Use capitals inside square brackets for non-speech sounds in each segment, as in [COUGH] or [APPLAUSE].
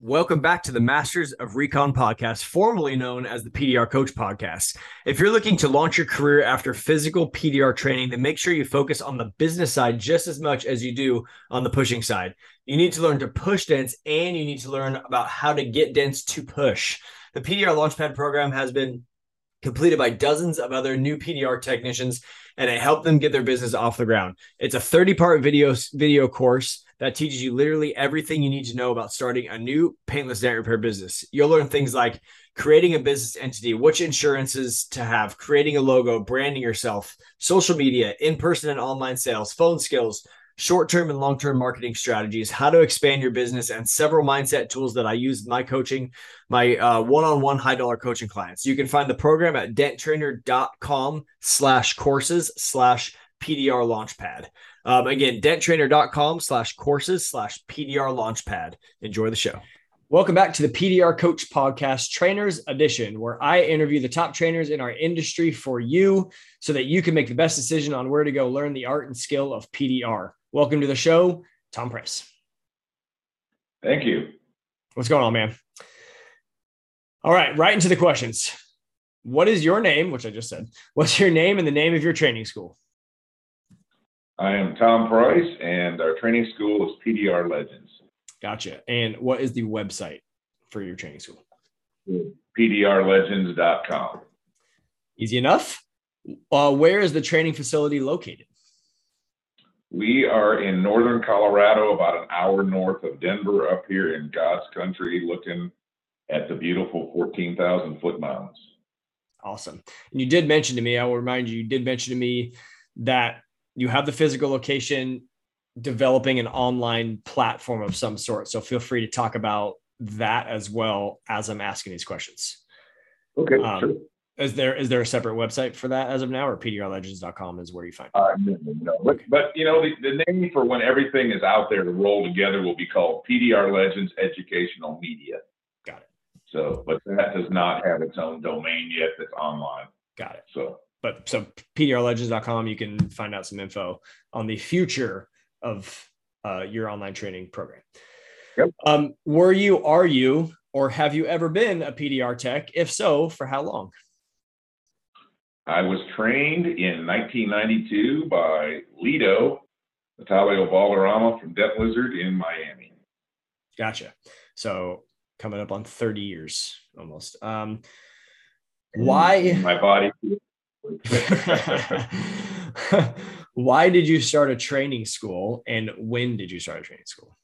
Welcome back to the Masters of Recon podcast, formerly known as the PDR Coach podcast. If you're looking to launch your career after physical PDR training, then make sure you focus on the business side just as much as you do on the pushing side. You need to learn to push dents and you need to learn about how to get dents to push. The PDR Launchpad program has been completed by dozens of other new PDR technicians and it helped them get their business off the ground. It's a 30 part video video course that teaches you literally everything you need to know about starting a new paintless dent repair business. You'll learn things like creating a business entity, which insurances to have, creating a logo, branding yourself, social media, in person and online sales, phone skills, short term and long term marketing strategies, how to expand your business, and several mindset tools that I use in my coaching, my one on one high dollar coaching clients. You can find the program at denttrainer.com slash courses slash PDR Launchpad. Um, again, denttrainer.com slash courses slash PDR Launchpad. Enjoy the show. Welcome back to the PDR Coach Podcast Trainers Edition, where I interview the top trainers in our industry for you so that you can make the best decision on where to go learn the art and skill of PDR. Welcome to the show, Tom Price. Thank you. What's going on, man? All right, right into the questions. What is your name, which I just said? What's your name and the name of your training school? I am Tom Price, and our training school is PDR Legends. Gotcha. And what is the website for your training school? PDRlegends.com. Easy enough. Uh, where is the training facility located? We are in northern Colorado, about an hour north of Denver, up here in God's country, looking at the beautiful 14,000 foot mountains. Awesome. And you did mention to me, I will remind you, you did mention to me that you have the physical location developing an online platform of some sort. So feel free to talk about that as well as I'm asking these questions. Okay. Um, sure. Is there is there a separate website for that as of now, or pdrlegends.com is where you find it? Uh, no, no. But, but you know the, the name for when everything is out there to roll together will be called PDR Legends Educational Media. Got it. So, but that does not have its own domain yet. That's online. Got it. So but so pdrlegends.com, you can find out some info on the future of uh, your online training program. Yep. Um, were you, are you, or have you ever been a PDR tech? If so, for how long? I was trained in 1992 by Lido Natalio Valderrama from Dent Wizard in Miami. Gotcha. So coming up on 30 years almost. Um, why? My body [LAUGHS] Why did you start a training school and when did you start a training school?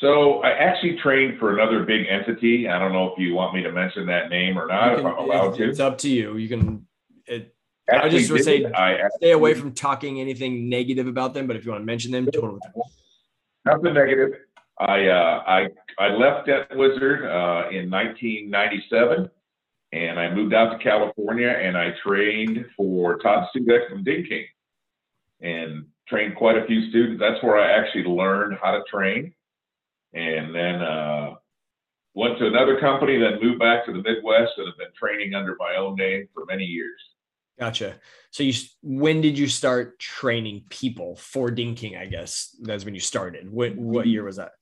So I actually trained for another big entity. I don't know if you want me to mention that name or not, can, if I'm allowed to. It's up to you. You can. It, I just would say I actually, stay away from talking anything negative about them. But if you want to mention them, totally. Nothing negative. I uh, I I left Dent Wizard uh, in 1997 and I moved out to California and I trained for Todd Sudeck from Ding King and trained quite a few students. That's where I actually learned how to train. And then uh, went to another company, then moved back to the Midwest and have been training under my own name for many years. Gotcha. So you, when did you start training people for Ding King? I guess that's when you started. What what year was that?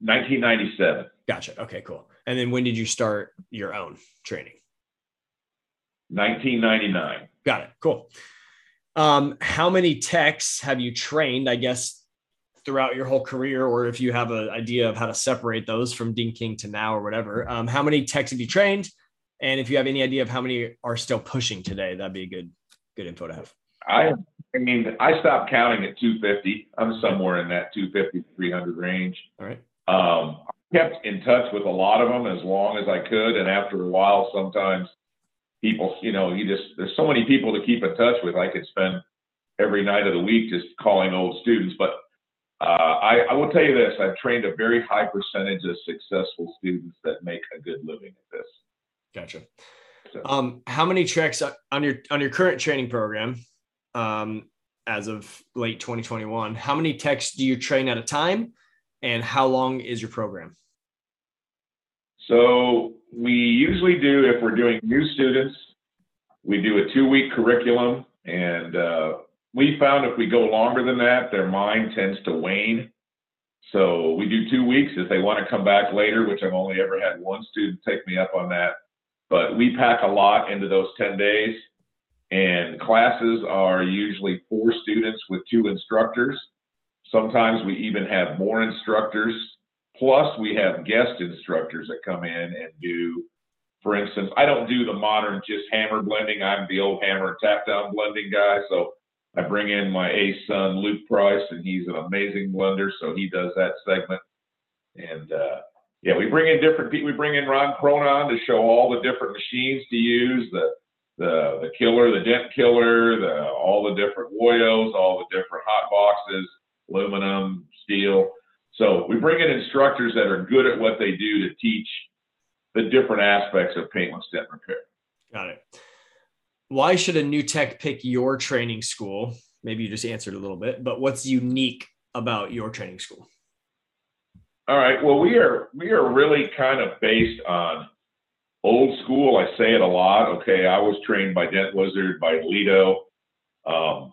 1997. Gotcha. Okay, cool. And then when did you start your own training? 1999. Got it. Cool. Um, how many techs have you trained, I guess, throughout your whole career, or if you have an idea of how to separate those from Ding King to now or whatever? Um, how many techs have you trained? And if you have any idea of how many are still pushing today, that'd be a good, good info to have. I, I mean, I stopped counting at 250. I'm somewhere in that 250 300 range. All right. Kept in touch with a lot of them as long as I could, and after a while, sometimes people, you know, you just there's so many people to keep in touch with. I could spend every night of the week just calling old students, but uh, I, I will tell you this: I've trained a very high percentage of successful students that make a good living at this. Gotcha. So. Um, how many treks on your on your current training program? Um, as of late 2021, how many techs do you train at a time? and how long is your program? So we usually do, if we're doing new students, we do a two week curriculum. And uh, we found if we go longer than that, their mind tends to wane. So we do two weeks if they want to come back later, which I've only ever had one student take me up on that. But we pack a lot into those 10 days. And classes are usually four students with two instructors. Sometimes we even have more instructors. Plus, we have guest instructors that come in and do, for instance, I don't do the modern just hammer blending. I'm the old hammer and tap down blending guy. So I bring in my ace son, Luke Price, and he's an amazing blender. So he does that segment. And uh, yeah, we bring in different people. We bring in Ron Cronon to show all the different machines to use the the the killer, the dent killer, the all the different Woyos, all the different hot boxes, aluminum, steel. So we bring in instructors that are good at what they do to teach the different aspects of paintless dent repair. Got it. Why should a new tech pick your training school? Maybe you just answered a little bit, but what's unique about your training school? All right. Well, we are we are really kind of based on old school. I say it a lot. Okay, I was trained by Dent Wizard, by Lido. Um,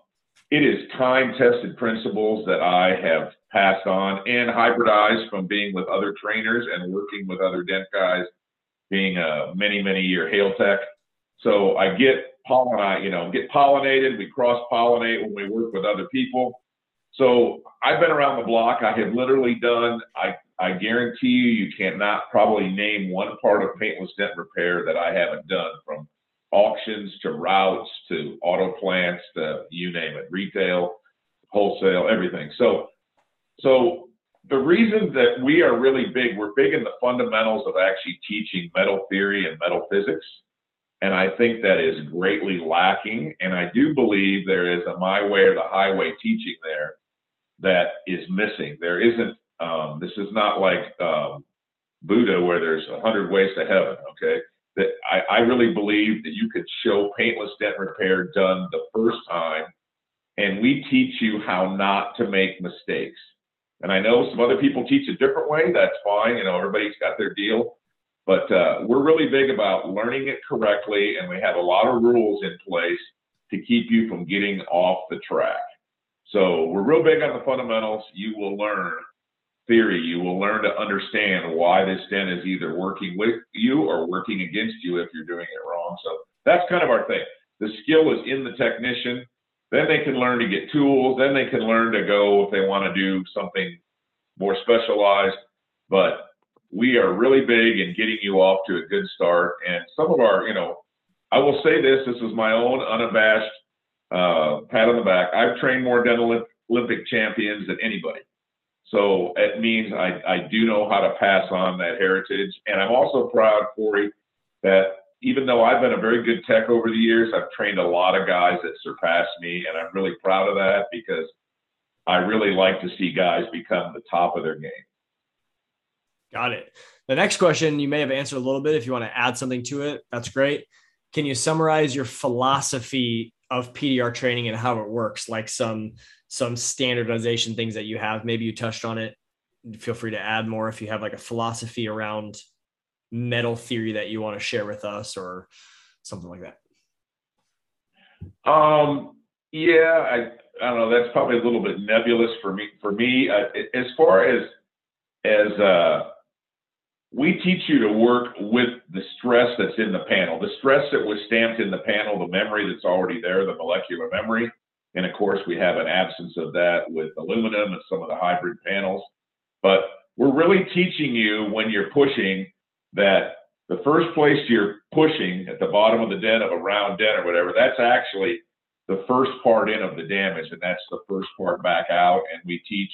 it is time tested principles that I have passed on and hybridized from being with other trainers and working with other dent guys, being a many, many year hail tech. So I get pollinate, you know, get pollinated. We cross pollinate when we work with other people. So I've been around the block. I have literally done, I, I guarantee you, you cannot probably name one part of paintless dent repair that I haven't done from auctions to routes to auto plants to you name it, retail, wholesale, everything. So, so the reason that we are really big, we're big in the fundamentals of actually teaching metal theory and metal physics. And I think that is greatly lacking. And I do believe there is a my way or the highway teaching there that is missing. There isn't, um, this is not like um, Buddha where there's a hundred ways to heaven, okay? that I, I really believe that you could show paintless dent repair done the first time, and we teach you how not to make mistakes. And I know some other people teach a different way. That's fine. You know, everybody's got their deal. But uh, we're really big about learning it correctly, and we have a lot of rules in place to keep you from getting off the track. So we're real big on the fundamentals. You will learn theory, you will learn to understand why this dent is either working with you or working against you if you're doing it wrong. So that's kind of our thing. The skill is in the technician. Then they can learn to get tools. Then they can learn to go if they want to do something more specialized. But we are really big in getting you off to a good start. And some of our, you know, I will say this: this is my own unabashed uh, pat on the back. I've trained more Dent Olympic champions than anybody. So it means I, I do know how to pass on that heritage. And I'm also proud, Corey, that even though I've been a very good tech over the years, I've trained a lot of guys that surpass me. And I'm really proud of that because I really like to see guys become the top of their game. Got it. The next question you may have answered a little bit. If you want to add something to it, that's great. Can you summarize your philosophy of PDR training and how it works, like some some standardization things that you have. Maybe you touched on it. Feel free to add more if you have like a philosophy around metal theory that you want to share with us or something like that. Um, yeah, I, I don't know. That's probably a little bit nebulous for me. For me, uh, as far as as uh, we teach you to work with the stress that's in the panel, the stress that was stamped in the panel, the memory that's already there, the molecular memory. And of course, we have an absence of that with aluminum and some of the hybrid panels. But we're really teaching you when you're pushing that the first place you're pushing at the bottom of the dent of a round dent or whatever, that's actually the first part in of the damage, and that's the first part back out. And we teach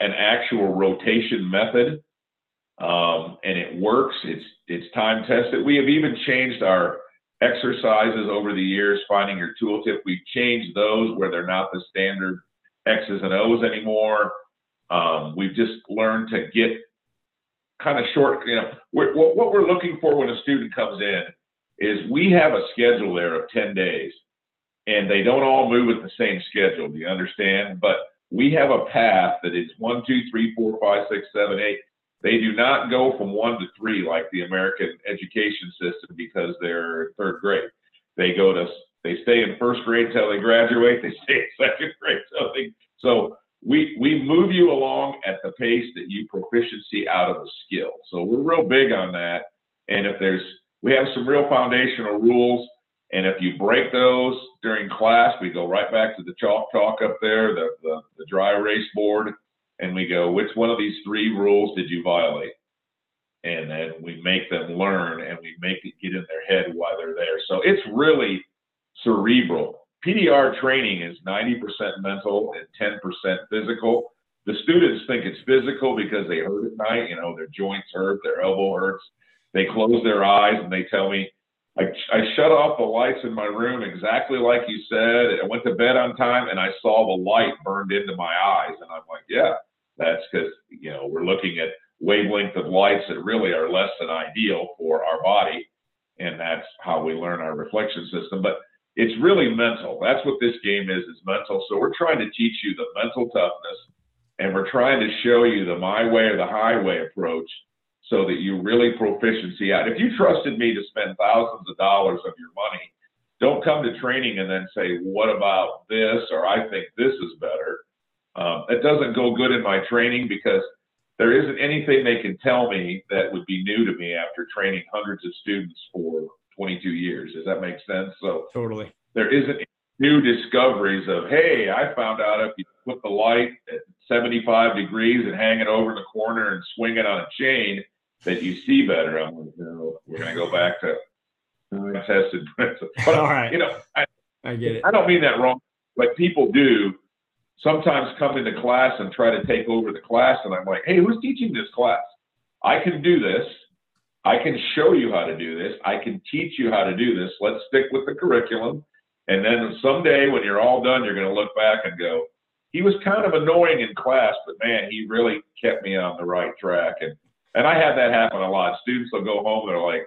an actual rotation method, um, and it works. It's it's time tested. We have even changed our exercises over the years, finding your tooltip. We've changed those where they're not the standard X's and O's anymore. Um, we've just learned to get kind of short, you know, what, what we're looking for when a student comes in is we have a schedule there of 10 days and they don't all move at the same schedule. Do you understand? But we have a path that is one, two, three, four, five, six, seven, eight. They do not go from one to three like the American education system because they're third grade. They go to they stay in first grade till they graduate. They stay in second grade. So they, so we we move you along at the pace that you proficiency out of a skill. So we're real big on that. And if there's we have some real foundational rules. And if you break those during class, we go right back to the chalk talk up there, the, the, the dry erase board, and we go, which one of these three rules did you violate? And then we make them learn and we make it get in their head why they're there. So it's really cerebral. PDR training is 90% mental and 10% physical. The students think it's physical because they hurt at night, you know, their joints hurt, their elbow hurts. They close their eyes and they tell me, I, I shut off the lights in my room exactly like you said. I went to bed on time and I saw the light burned into my eyes. And I'm like, yeah, that's because, you know, we're looking at wavelength of lights that really are less than ideal for our body. And that's how we learn our reflection system. But it's really mental. That's what this game is, is mental. So we're trying to teach you the mental toughness and we're trying to show you the my way or the highway approach so that you really proficiency out. If you trusted me to spend thousands of dollars of your money, don't come to training and then say, what about this? Or I think this is better. Um, it doesn't go good in my training because there isn't anything they can tell me that would be new to me after training hundreds of students for 22 years. Does that make sense? So totally. There isn't new discoveries of, hey, I found out if you put the light at 75 degrees and hang it over the corner and swing it on a chain, that you see better. I'm like, no, we're going to go back to tested. [LAUGHS] but all right, you know, I, I get it. I don't mean that wrong, but people do sometimes come into class and try to take over the class, and I'm like, hey, who's teaching this class? I can do this. I can show you how to do this. I can teach you how to do this. Let's stick with the curriculum. And then someday when you're all done, you're going to look back and go, he was kind of annoying in class, but man, he really kept me on the right track. And and I had that happen a lot. Students will go home, they're like,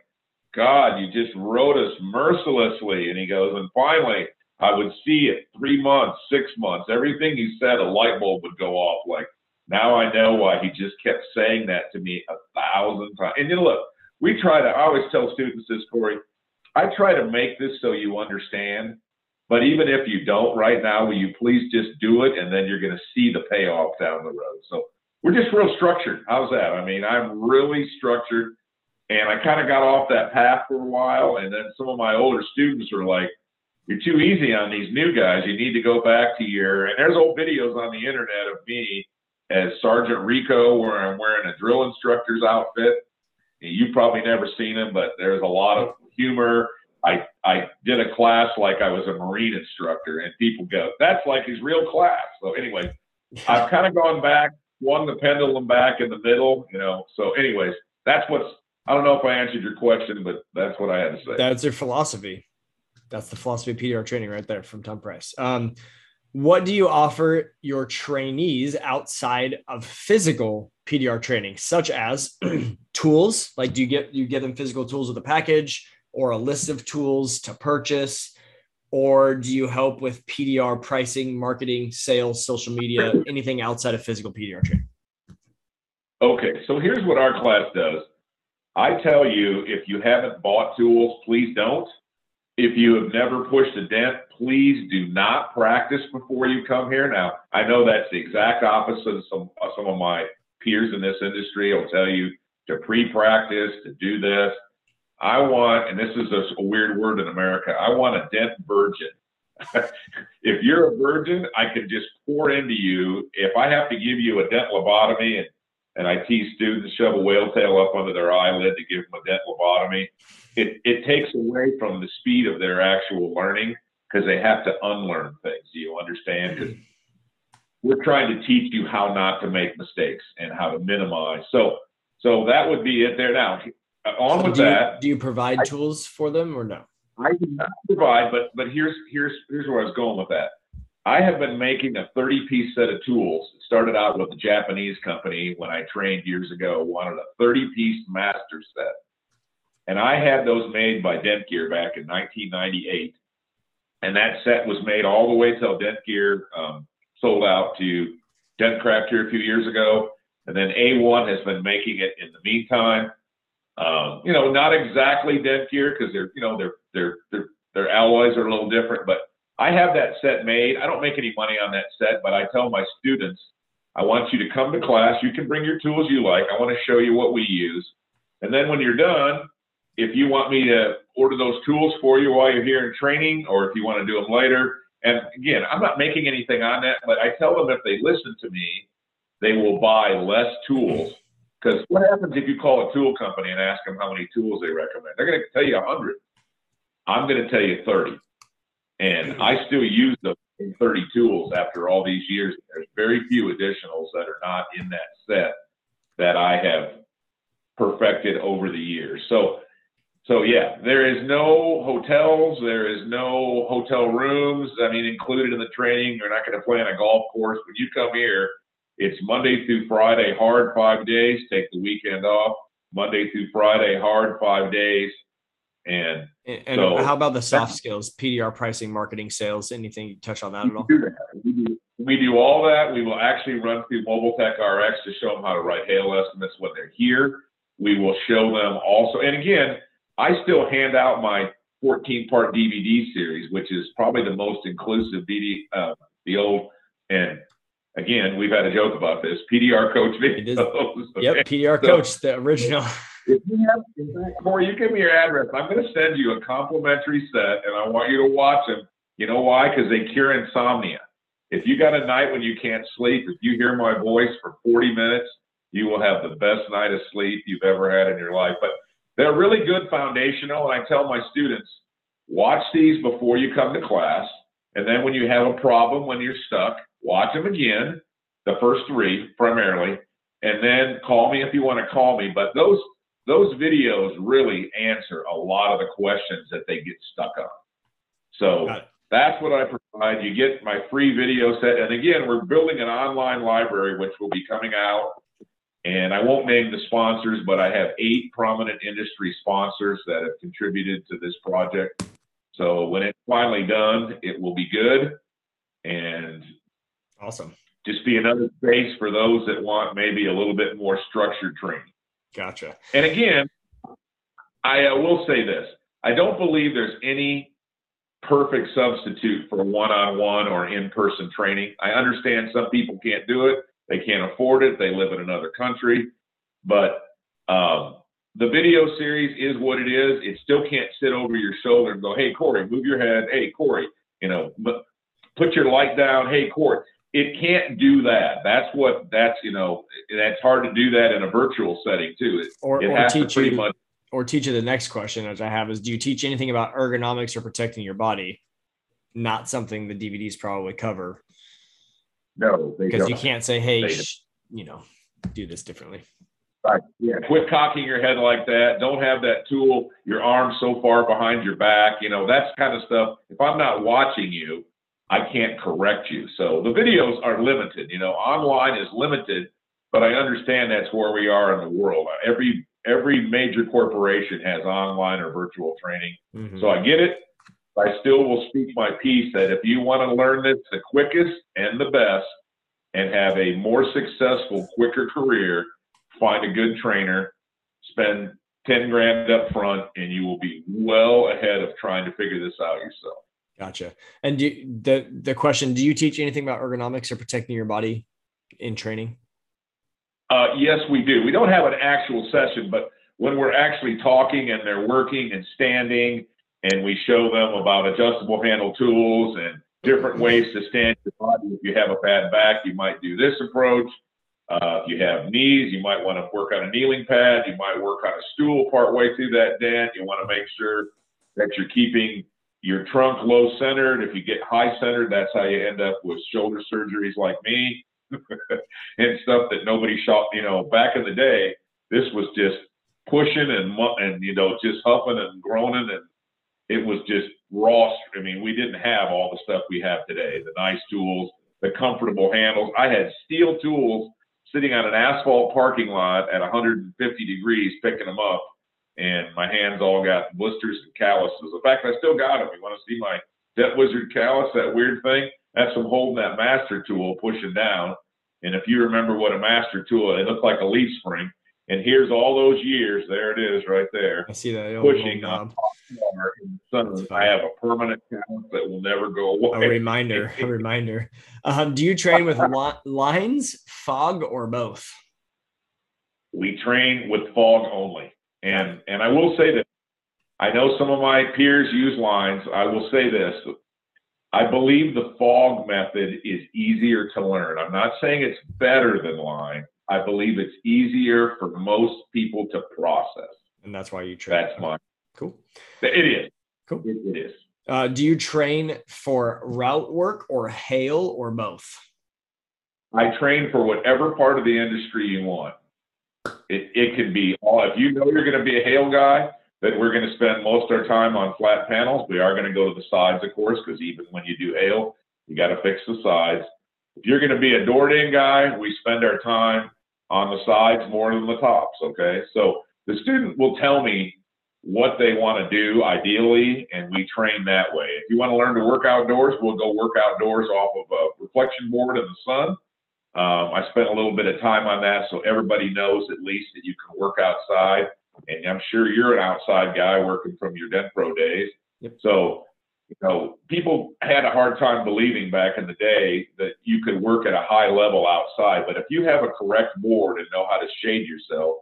God, you just wrote us mercilessly. And he goes, and finally, I would see it three months, six months, everything he said, a light bulb would go off. Like, now I know why he just kept saying that to me a thousand times. And you know, look, we try to, I always tell students this, Corey, I try to make this so you understand. But even if you don't right now, will you please just do it? And then you're going to see the payoff down the road. So we're just real structured. How's that? I mean, I'm really structured. And I kind of got off that path for a while. And then some of my older students were like, you're too easy on these new guys. You need to go back to your, and there's old videos on the internet of me as Sergeant Rico where I'm wearing a drill instructor's outfit. You've probably never seen him, but there's a lot of humor. I, I did a class like I was a Marine instructor, and people go, that's like his real class. So, anyway, [LAUGHS] I've kind of gone back swung the pendulum back in the middle, you know. So, anyways, that's what's. I don't know if I answered your question, but that's what I had to say. That's your philosophy. That's the philosophy of PDR training right there from Tom Price. Um, what do you offer your trainees outside of physical PDR training, such as [CLEARS THROAT] tools? Like, do you get you give them physical tools with a package or a list of tools to purchase? or do you help with PDR pricing, marketing, sales, social media, anything outside of physical PDR training? Okay, so here's what our class does. I tell you, if you haven't bought tools, please don't. If you have never pushed a dent, please do not practice before you come here. Now, I know that's the exact opposite of some, some of my peers in this industry will tell you to pre-practice, to do this. I want, and this is a, a weird word in America, I want a dent virgin. [LAUGHS] if you're a virgin, I can just pour into you. If I have to give you a dent lobotomy and, and I teach students shove a whale tail up under their eyelid to give them a dent lobotomy, it, it takes away from the speed of their actual learning because they have to unlearn things. Do you understand? We're trying to teach you how not to make mistakes and how to minimize. So, so that would be it there. Now, on with do that. You, do you provide I, tools for them or no? I do not provide, but but here's here's here's where I was going with that. I have been making a 30 piece set of tools. It started out with a Japanese company when I trained years ago, wanted a 30 piece master set. And I had those made by Dent Gear back in 1998. And that set was made all the way till Dent Gear um, sold out to Dentcraft here a few years ago. And then A1 has been making it in the meantime. Um, you know, not exactly dent gear because they're, you know, their their their their alloys are a little different, but I have that set made. I don't make any money on that set, but I tell my students, I want you to come to class. You can bring your tools you like. I want to show you what we use. And then when you're done, if you want me to order those tools for you while you're here in training, or if you want to do them later, and again, I'm not making anything on that, but I tell them if they listen to me, they will buy less tools. Because what happens if you call a tool company and ask them how many tools they recommend? They're going to tell you 100. I'm going to tell you 30. And I still use the 30 tools after all these years. There's very few additionals that are not in that set that I have perfected over the years. So, so yeah, there is no hotels, there is no hotel rooms. I mean, included in the training. You're not going to play on a golf course. When you come here, it's Monday through Friday, hard five days. Take the weekend off. Monday through Friday, hard five days. And, and so how about the soft skills, PDR pricing, marketing, sales? Anything you touch on that at all? We do, we do all that. We will actually run through Mobile Tech RX to show them how to write hail estimates when they're here. We will show them also. And again, I still hand out my 14 part DVD series, which is probably the most inclusive DVD, uh, the old, and again, we've had a joke about this PDR coach videos. Yep, PDR so, coach, the original. [LAUGHS] If you have, Corey, you give me your address. I'm going to send you a complimentary set, and I want you to watch them. You know why? Because they cure insomnia. If you got a night when you can't sleep, if you hear my voice for 40 minutes, you will have the best night of sleep you've ever had in your life. But they're really good foundational, and I tell my students, watch these before you come to class, and then when you have a problem, when you're stuck, watch them again, the first three primarily, and then call me if you want to call me. But those those videos really answer a lot of the questions that they get stuck on. So that's what I provide. You get my free video set. And again, we're building an online library, which will be coming out. And I won't name the sponsors, but I have eight prominent industry sponsors that have contributed to this project. So when it's finally done, it will be good. And awesome. Just be another space for those that want maybe a little bit more structured training. Gotcha. And again, I uh, will say this: I don't believe there's any perfect substitute for one-on-one or in-person training. I understand some people can't do it; they can't afford it. They live in another country, but um, the video series is what it is. It still can't sit over your shoulder and go, "Hey, Corey, move your head." Hey, Corey, you know, put your light down. Hey, Corey it can't do that. That's what that's you know that's hard to do that in a virtual setting too. It, or, it or teach you much, or teach you the next question as I have is do you teach anything about ergonomics or protecting your body? Not something the DVDs probably cover. No, because you can't say, hey, sh- you know, do this differently. Right. Yeah. Quit cocking your head like that. Don't have that tool, your arm so far behind your back. You know, that's kind of stuff. If I'm not watching you, I can't correct you. So the videos are limited. You know, online is limited, but I understand that's where we are in the world. Every every major corporation has online or virtual training. Mm-hmm. So I get it. I still will speak my piece that if you want to learn this the quickest and the best and have a more successful, quicker career, find a good trainer, spend 10 grand up front, and you will be well ahead of trying to figure this out yourself. Gotcha. And do, the the question: Do you teach anything about ergonomics or protecting your body in training? Uh, yes, we do. We don't have an actual session, but when we're actually talking and they're working and standing, and we show them about adjustable handle tools and different ways to stand your body. If you have a bad back, you might do this approach. Uh, if you have knees, you might want to work on a kneeling pad. You might work on a stool partway through that dent. You want to make sure that you're keeping your trunk low centered. If you get high centered, that's how you end up with shoulder surgeries like me [LAUGHS] and stuff that nobody shot. You know, back in the day, this was just pushing and and you know just huffing and groaning and it was just raw. I mean, we didn't have all the stuff we have today. The nice tools, the comfortable handles. I had steel tools sitting on an asphalt parking lot at 150 degrees, picking them up and my hands all got blisters and calluses. In fact, I still got them. You want to see my Dent Wizard callus, that weird thing? That's from holding that master tool, pushing down. And if you remember what a master tool, it looked like a leaf spring. And here's all those years. There it is, right there. I see that pushing on in the sun. I have a permanent talent that will never go away. A reminder. [LAUGHS] a reminder. Um, do you train with lines, fog, or both? We train with fog only, and and I will say that I know some of my peers use lines. I will say this. I believe the fog method is easier to learn. I'm not saying it's better than line. I believe it's easier for most people to process. And that's why you train. That's my cool. It is. Cool. it, it is. Uh, do you train for route work or hail or both? I train for whatever part of the industry you want. It, it can be all, if you know you're going to be a hail guy, then we're going to spend most of our time on flat panels. We are going to go to the sides, of course, because even when you do hail, you got to fix the sides. If you're going to be a Dordan guy, we spend our time on the sides more than the tops. Okay. So the student will tell me what they want to do ideally, and we train that way. If you want to learn to work outdoors, we'll go work outdoors off of a reflection board in the sun. Um, I spent a little bit of time on that so everybody knows at least that you can work outside. And I'm sure you're an outside guy working from your Dent Pro days. Yep. So you know, people had a hard time believing back in the day that you could work at a high level outside. But if you have a correct board and know how to shade yourself,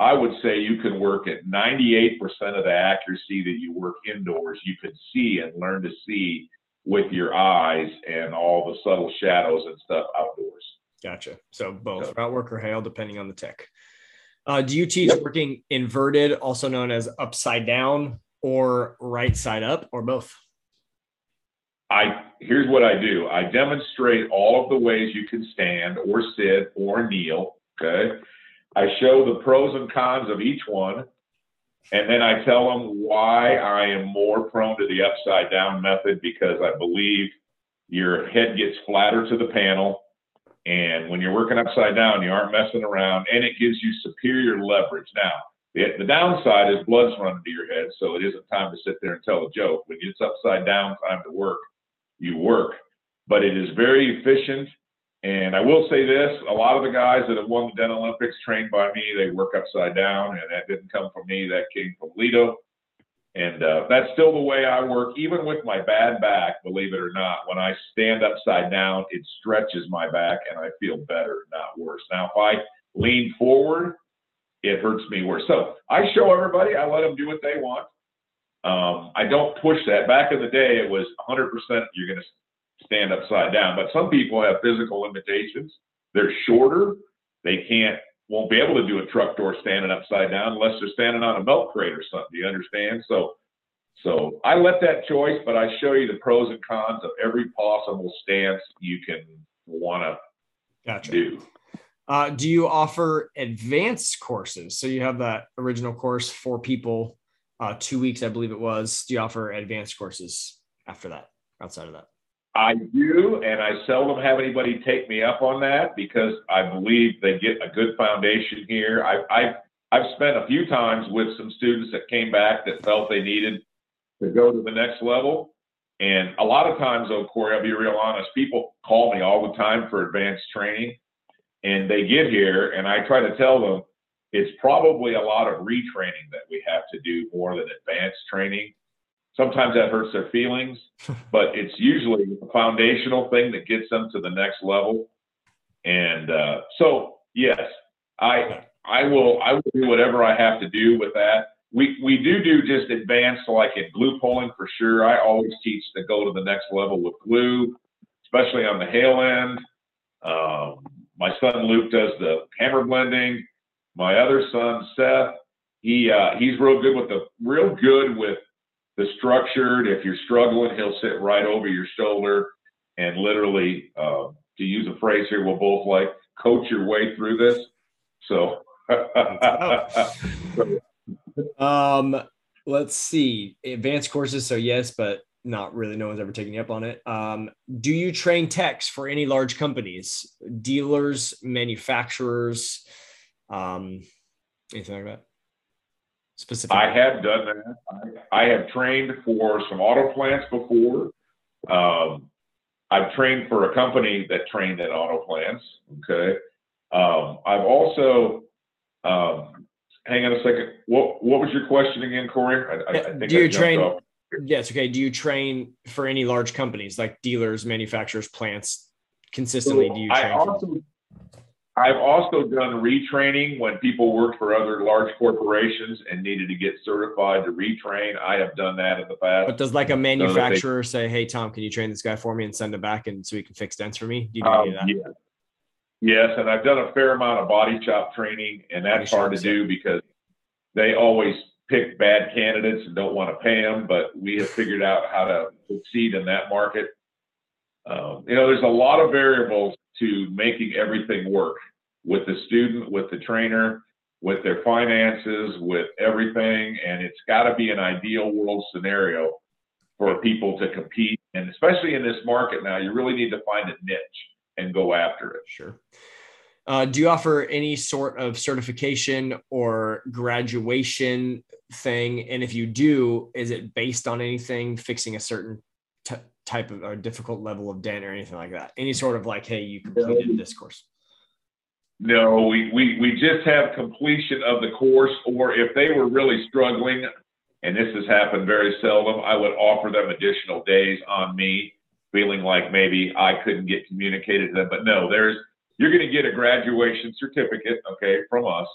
I would say you can work at 98% of the accuracy that you work indoors. You can see and learn to see with your eyes and all the subtle shadows and stuff outdoors. Gotcha. So both so, route work or hail, depending on the tech. Uh, do you teach working inverted, also known as upside down, or right side up, or both? I here's what I do. I demonstrate all of the ways you can stand or sit or kneel. Okay. I show the pros and cons of each one, and then I tell them why I am more prone to the upside down method because I believe your head gets flatter to the panel. And when you're working upside down, you aren't messing around, and it gives you superior leverage. Now, the, the downside is blood's running to your head, so it isn't time to sit there and tell a joke. When it's upside down, time to work you work. But it is very efficient. And I will say this a lot of the guys that have won the Dent Olympics trained by me, they work upside down, and that didn't come from me, that came from Lito. And uh, that's still the way I work, even with my bad back, believe it or not. When I stand upside down, it stretches my back and I feel better, not worse. Now, if I lean forward, it hurts me worse. So I show everybody, I let them do what they want. Um, I don't push that. Back in the day, it was 100% you're going to stand upside down. But some people have physical limitations. They're shorter. They can't, won't be able to do a truck door standing upside down unless they're standing on a milk crate or something. Do you understand? So, so I let that choice, but I show you the pros and cons of every possible stance you can want to gotcha. do. Uh, do you offer advanced courses? So you have that original course for people uh, two weeks, I believe it was. Do you offer advanced courses after that, outside of that? I do, and I seldom have anybody take me up on that because I believe they get a good foundation here. I've, I've, I've spent a few times with some students that came back that felt they needed to go to the next level. And a lot of times, though, Corey, I'll be real honest, people call me all the time for advanced training. And they get here, and I try to tell them, it's probably a lot of retraining that we have to do more than advanced training. Sometimes that hurts their feelings, [LAUGHS] but it's usually a foundational thing that gets them to the next level. And uh, so, yes, I I will I will do whatever I have to do with that. We we do do just advanced like in glue pulling for sure. I always teach to go to the next level with glue, especially on the hail end. Um, my son Luke does the hammer blending my other son Seth, he uh, he's real good with the real good with the structured. If you're struggling, he'll sit right over your shoulder and literally, uh, to use a phrase here, we'll both like coach your way through this. So, [LAUGHS] um, let's see advanced courses. So yes, but not really. No one's ever taken you up on it. Um, do you train techs for any large companies, dealers, manufacturers? Um, anything like that? Specific. I have done that. I, I have trained for some auto plants before. Um, I've trained for a company that trained at auto plants. Okay. Um, I've also Um, hang on a second. What what was your question again, Corey? I, I, I think do you train? Off. Yes. Okay. Do you train for any large companies like dealers, manufacturers, plants consistently? So do you train? I also, I've also done retraining when people worked for other large corporations and needed to get certified to retrain. I have done that in the past. But does like a manufacturer so they, say, "Hey Tom, can you train this guy for me and send him back and so he can fix dents for me?" Do you do um, that? Yeah. Yes, and I've done a fair amount of body shop training, and that's hard to do because they always pick bad candidates and don't want to pay them. But we have figured out how to succeed in that market. Um, you know, there's a lot of variables to making everything work with the student, with the trainer, with their finances, with everything. And it's got to be an ideal world scenario for people to compete. And especially in this market now, you really need to find a niche and go after it. Sure. Uh, do you offer any sort of certification or graduation thing? And if you do, is it based on anything fixing a certain type of or difficult level of dent or anything like that? Any sort of like, hey, you completed this course? No, we, we, we just have completion of the course, or if they were really struggling, and this has happened very seldom, I would offer them additional days on me, feeling like maybe I couldn't get communicated to them. But no, there's you're going to get a graduation certificate, okay, from us,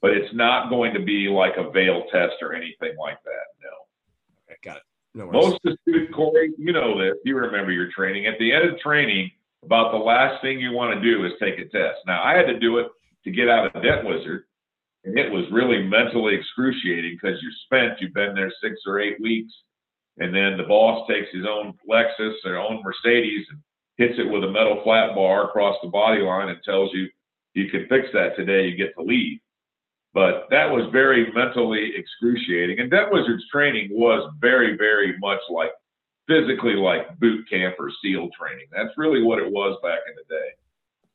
but it's not going to be like a veil test or anything like that. No. Okay, got it. No Most of the students, Corey, you know this, you remember your training. At the end of training, about the last thing you want to do is take a test. Now, I had to do it to get out of Dent Wizard, and it was really mentally excruciating because you're spent. You've been there six or eight weeks, and then the boss takes his own Lexus or own Mercedes and hits it with a metal flat bar across the body line and tells you you can fix that today. You get to leave. But that was very mentally excruciating. And Dent Wizard's training was very, very much like physically like boot camp or SEAL training. That's really what it was back in the day.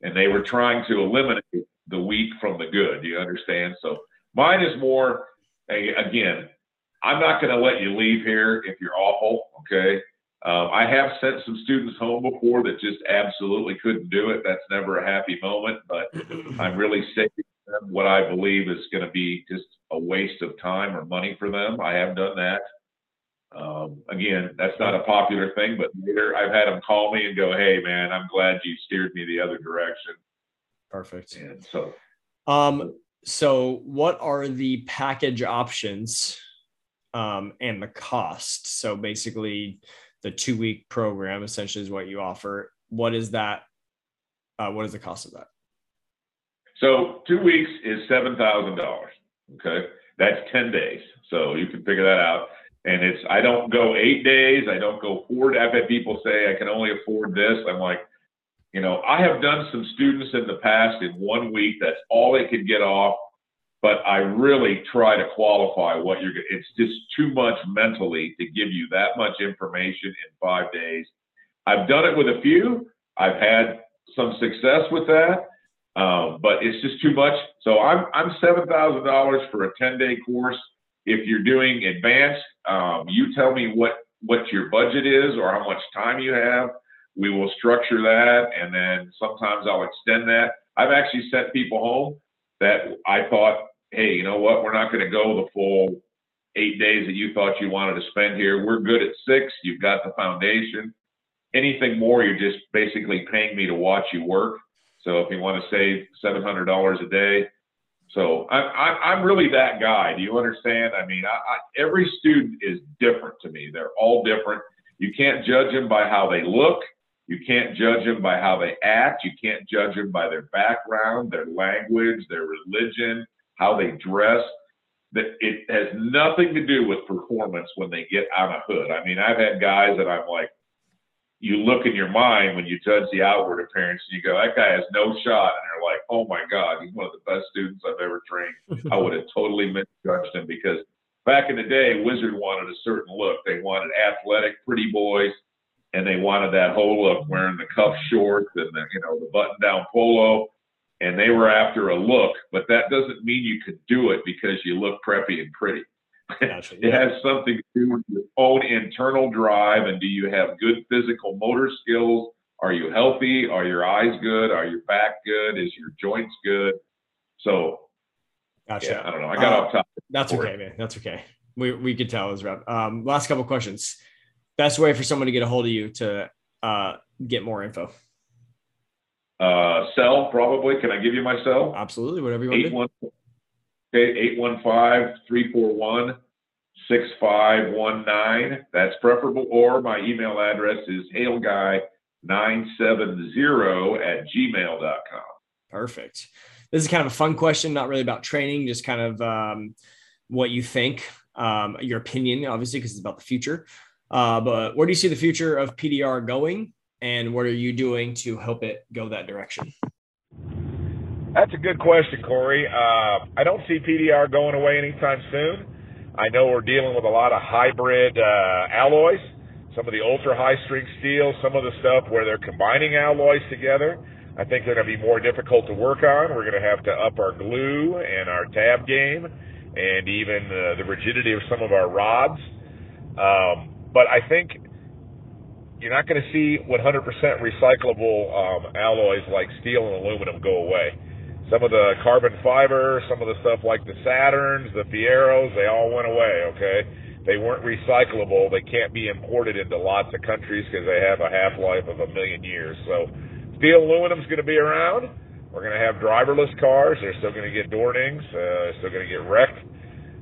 And they were trying to eliminate the weak from the good. You understand? So mine is more, again, I'm not going to let you leave here if you're awful. Okay. Um, I have sent some students home before that just absolutely couldn't do it. That's never a happy moment, but I'm really saving what I believe is going to be just a waste of time or money for them. I have done that. Um, again, that's not a popular thing, but later I've had them call me and go, "Hey, man, I'm glad you steered me the other direction." Perfect. And so, um, so what are the package options, um, and the cost? So basically, the two week program essentially is what you offer. What is that? Uh, what is the cost of that? So two weeks is seven thousand dollars. Okay, that's ten days. So you can figure that out and it's I don't go eight days, I don't go four. I've had people say I can only afford this. I'm like, you know, I have done some students in the past in one week. That's all they could get off. But I really try to qualify what you're. It's just too much mentally to give you that much information in five days. I've done it with a few. I've had some success with that, um, but it's just too much. So I'm I'm seven thousand dollars for a ten day course. If you're doing advanced, um, you tell me what what your budget is or how much time you have. We will structure that, and then sometimes I'll extend that. I've actually sent people home that I thought, hey, you know what? We're not going to go the full eight days that you thought you wanted to spend here. We're good at six. You've got the foundation. Anything more, you're just basically paying me to watch you work. So if you want to save seven hundred dollars a day, so I'm, I'm really that guy. Do you understand? I mean, I, I, every student is different to me. They're all different. You can't judge them by how they look. You can't judge them by how they act. You can't judge them by their background, their language, their religion, how they dress. That it has nothing to do with performance when they get on a hood. I mean, I've had guys that I'm like, you look in your mind when you judge the outward appearance and you go, that guy has no shot. And they're like, oh my God, he's one of the best students I've ever trained. [LAUGHS] I would have totally misjudged him because back in the day, Wizard wanted a certain look. They wanted athletic, pretty boys, and they wanted that whole look, wearing the cuff shorts and the, you know, the button down polo. And they were after a look, but that doesn't mean you could do it because you look preppy and pretty. Gotcha. [LAUGHS] it has something to do with your own internal drive and do you have good physical motor skills? Are you healthy? Are your eyes good? Are your back good? Is your joints good? So Gotcha. Yeah, I don't know. I got Uh, off topic. That's okay, it. man. That's okay. We we could tell as rep. Um, last couple questions. Best way for someone to get a hold of you to uh get more info. Uh, cell probably. Can I give you my cell? Absolutely, whatever you want to Eight do. one. Okay, eight one five three four one six five one nine. That's preferable. Or my email address is hailguy nine seven zero at gmail.com. Perfect. This is kind of a fun question, not really about training, just kind of um, what you think, um, your opinion, obviously, because it's about the future. Uh, but where do you see the future of PDR going, and what are you doing to help it go that direction? That's a good question, Corey. Uh, I don't see PDR going away anytime soon. I know we're dealing with a lot of hybrid uh, alloys, some of the ultra high strength steel, some of the stuff where they're combining alloys together. I think they're going to be more difficult to work on. We're going to have to up our glue and our tab game and even uh, the rigidity of some of our rods. Um, but I think you're not going to see 100% recyclable um, alloys like steel and aluminum go away. Some of the carbon fiber, some of the stuff like the Saturns, the Fieros, they all went away, okay? They weren't recyclable. They can't be imported into lots of countries because they have a half-life of a million years. So steel aluminum's going to be around. We're going to have driverless cars. They're still going to get door dings. Uh, still going to get wrecked.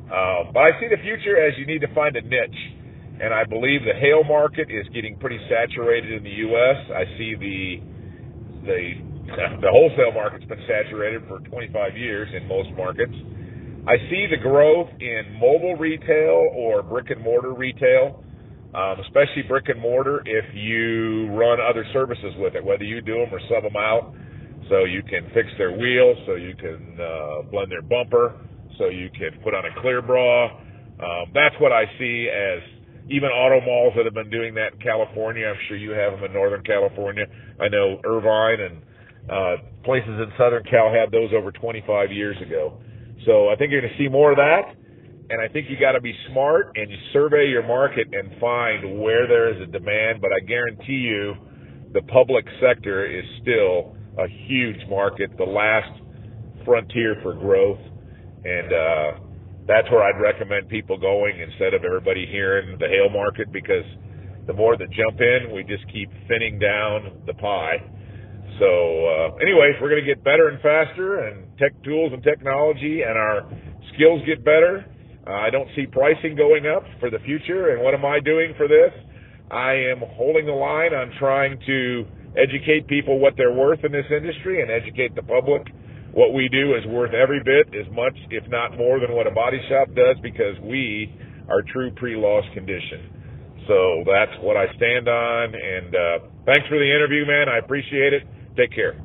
Um, but I see the future as you need to find a niche. And I believe the hail market is getting pretty saturated in the U.S. I see the the [LAUGHS] the wholesale market's been saturated for 25 years in most markets. I see the growth in mobile retail or brick and mortar retail, um, especially brick and mortar if you run other services with it, whether you do them or sub them out. So you can fix their wheels, so you can uh, blend their bumper, so you can put on a clear bra. Um, that's what I see as even auto malls that have been doing that in California. I'm sure you have them in Northern California. I know Irvine and uh, places in Southern Cal had those over 25 years ago. So I think you're going to see more of that. And I think you got to be smart and you survey your market and find where there is a demand. But I guarantee you, the public sector is still a huge market, the last frontier for growth. And, uh, that's where I'd recommend people going instead of everybody hearing the hail market because the more that jump in, we just keep thinning down the pie. So, uh, anyways, we're going to get better and faster and tech tools and technology and our skills get better. Uh, I don't see pricing going up for the future. And what am I doing for this? I am holding the line on trying to educate people what they're worth in this industry and educate the public what we do is worth every bit as much, if not more, than what a body shop does because we are true pre-loss condition. So that's what I stand on. And uh, thanks for the interview, man. I appreciate it. Take care.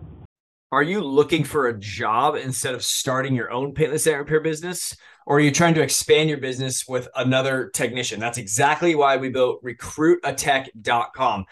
Are you looking for a job instead of starting your own paintless dent repair business? Or are you trying to expand your business with another technician? That's exactly why we built recruitattech.com.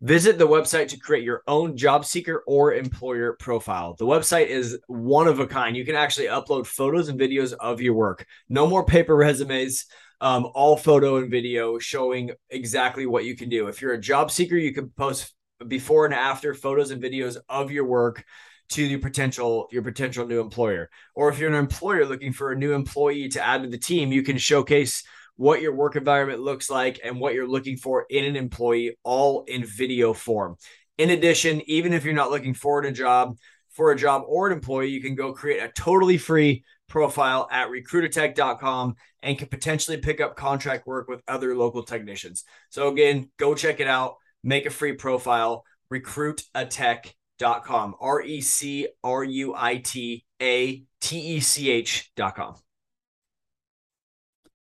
Visit the website to create your own job seeker or employer profile. The website is one of a kind. You can actually upload photos and videos of your work. No more paper resumes, um, all photo and video showing exactly what you can do. If you're a job seeker, you can post before and after photos and videos of your work to your potential your potential new employer. Or if you're an employer looking for a new employee to add to the team, you can showcase what your work environment looks like and what you're looking for in an employee all in video form. In addition, even if you're not looking for a job, for a job or an employee, you can go create a totally free profile at recruitattech.com and can potentially pick up contract work with other local technicians. So again, go check it out, make a free profile, recruitattech.com, R E C R U I T A T E C H.com.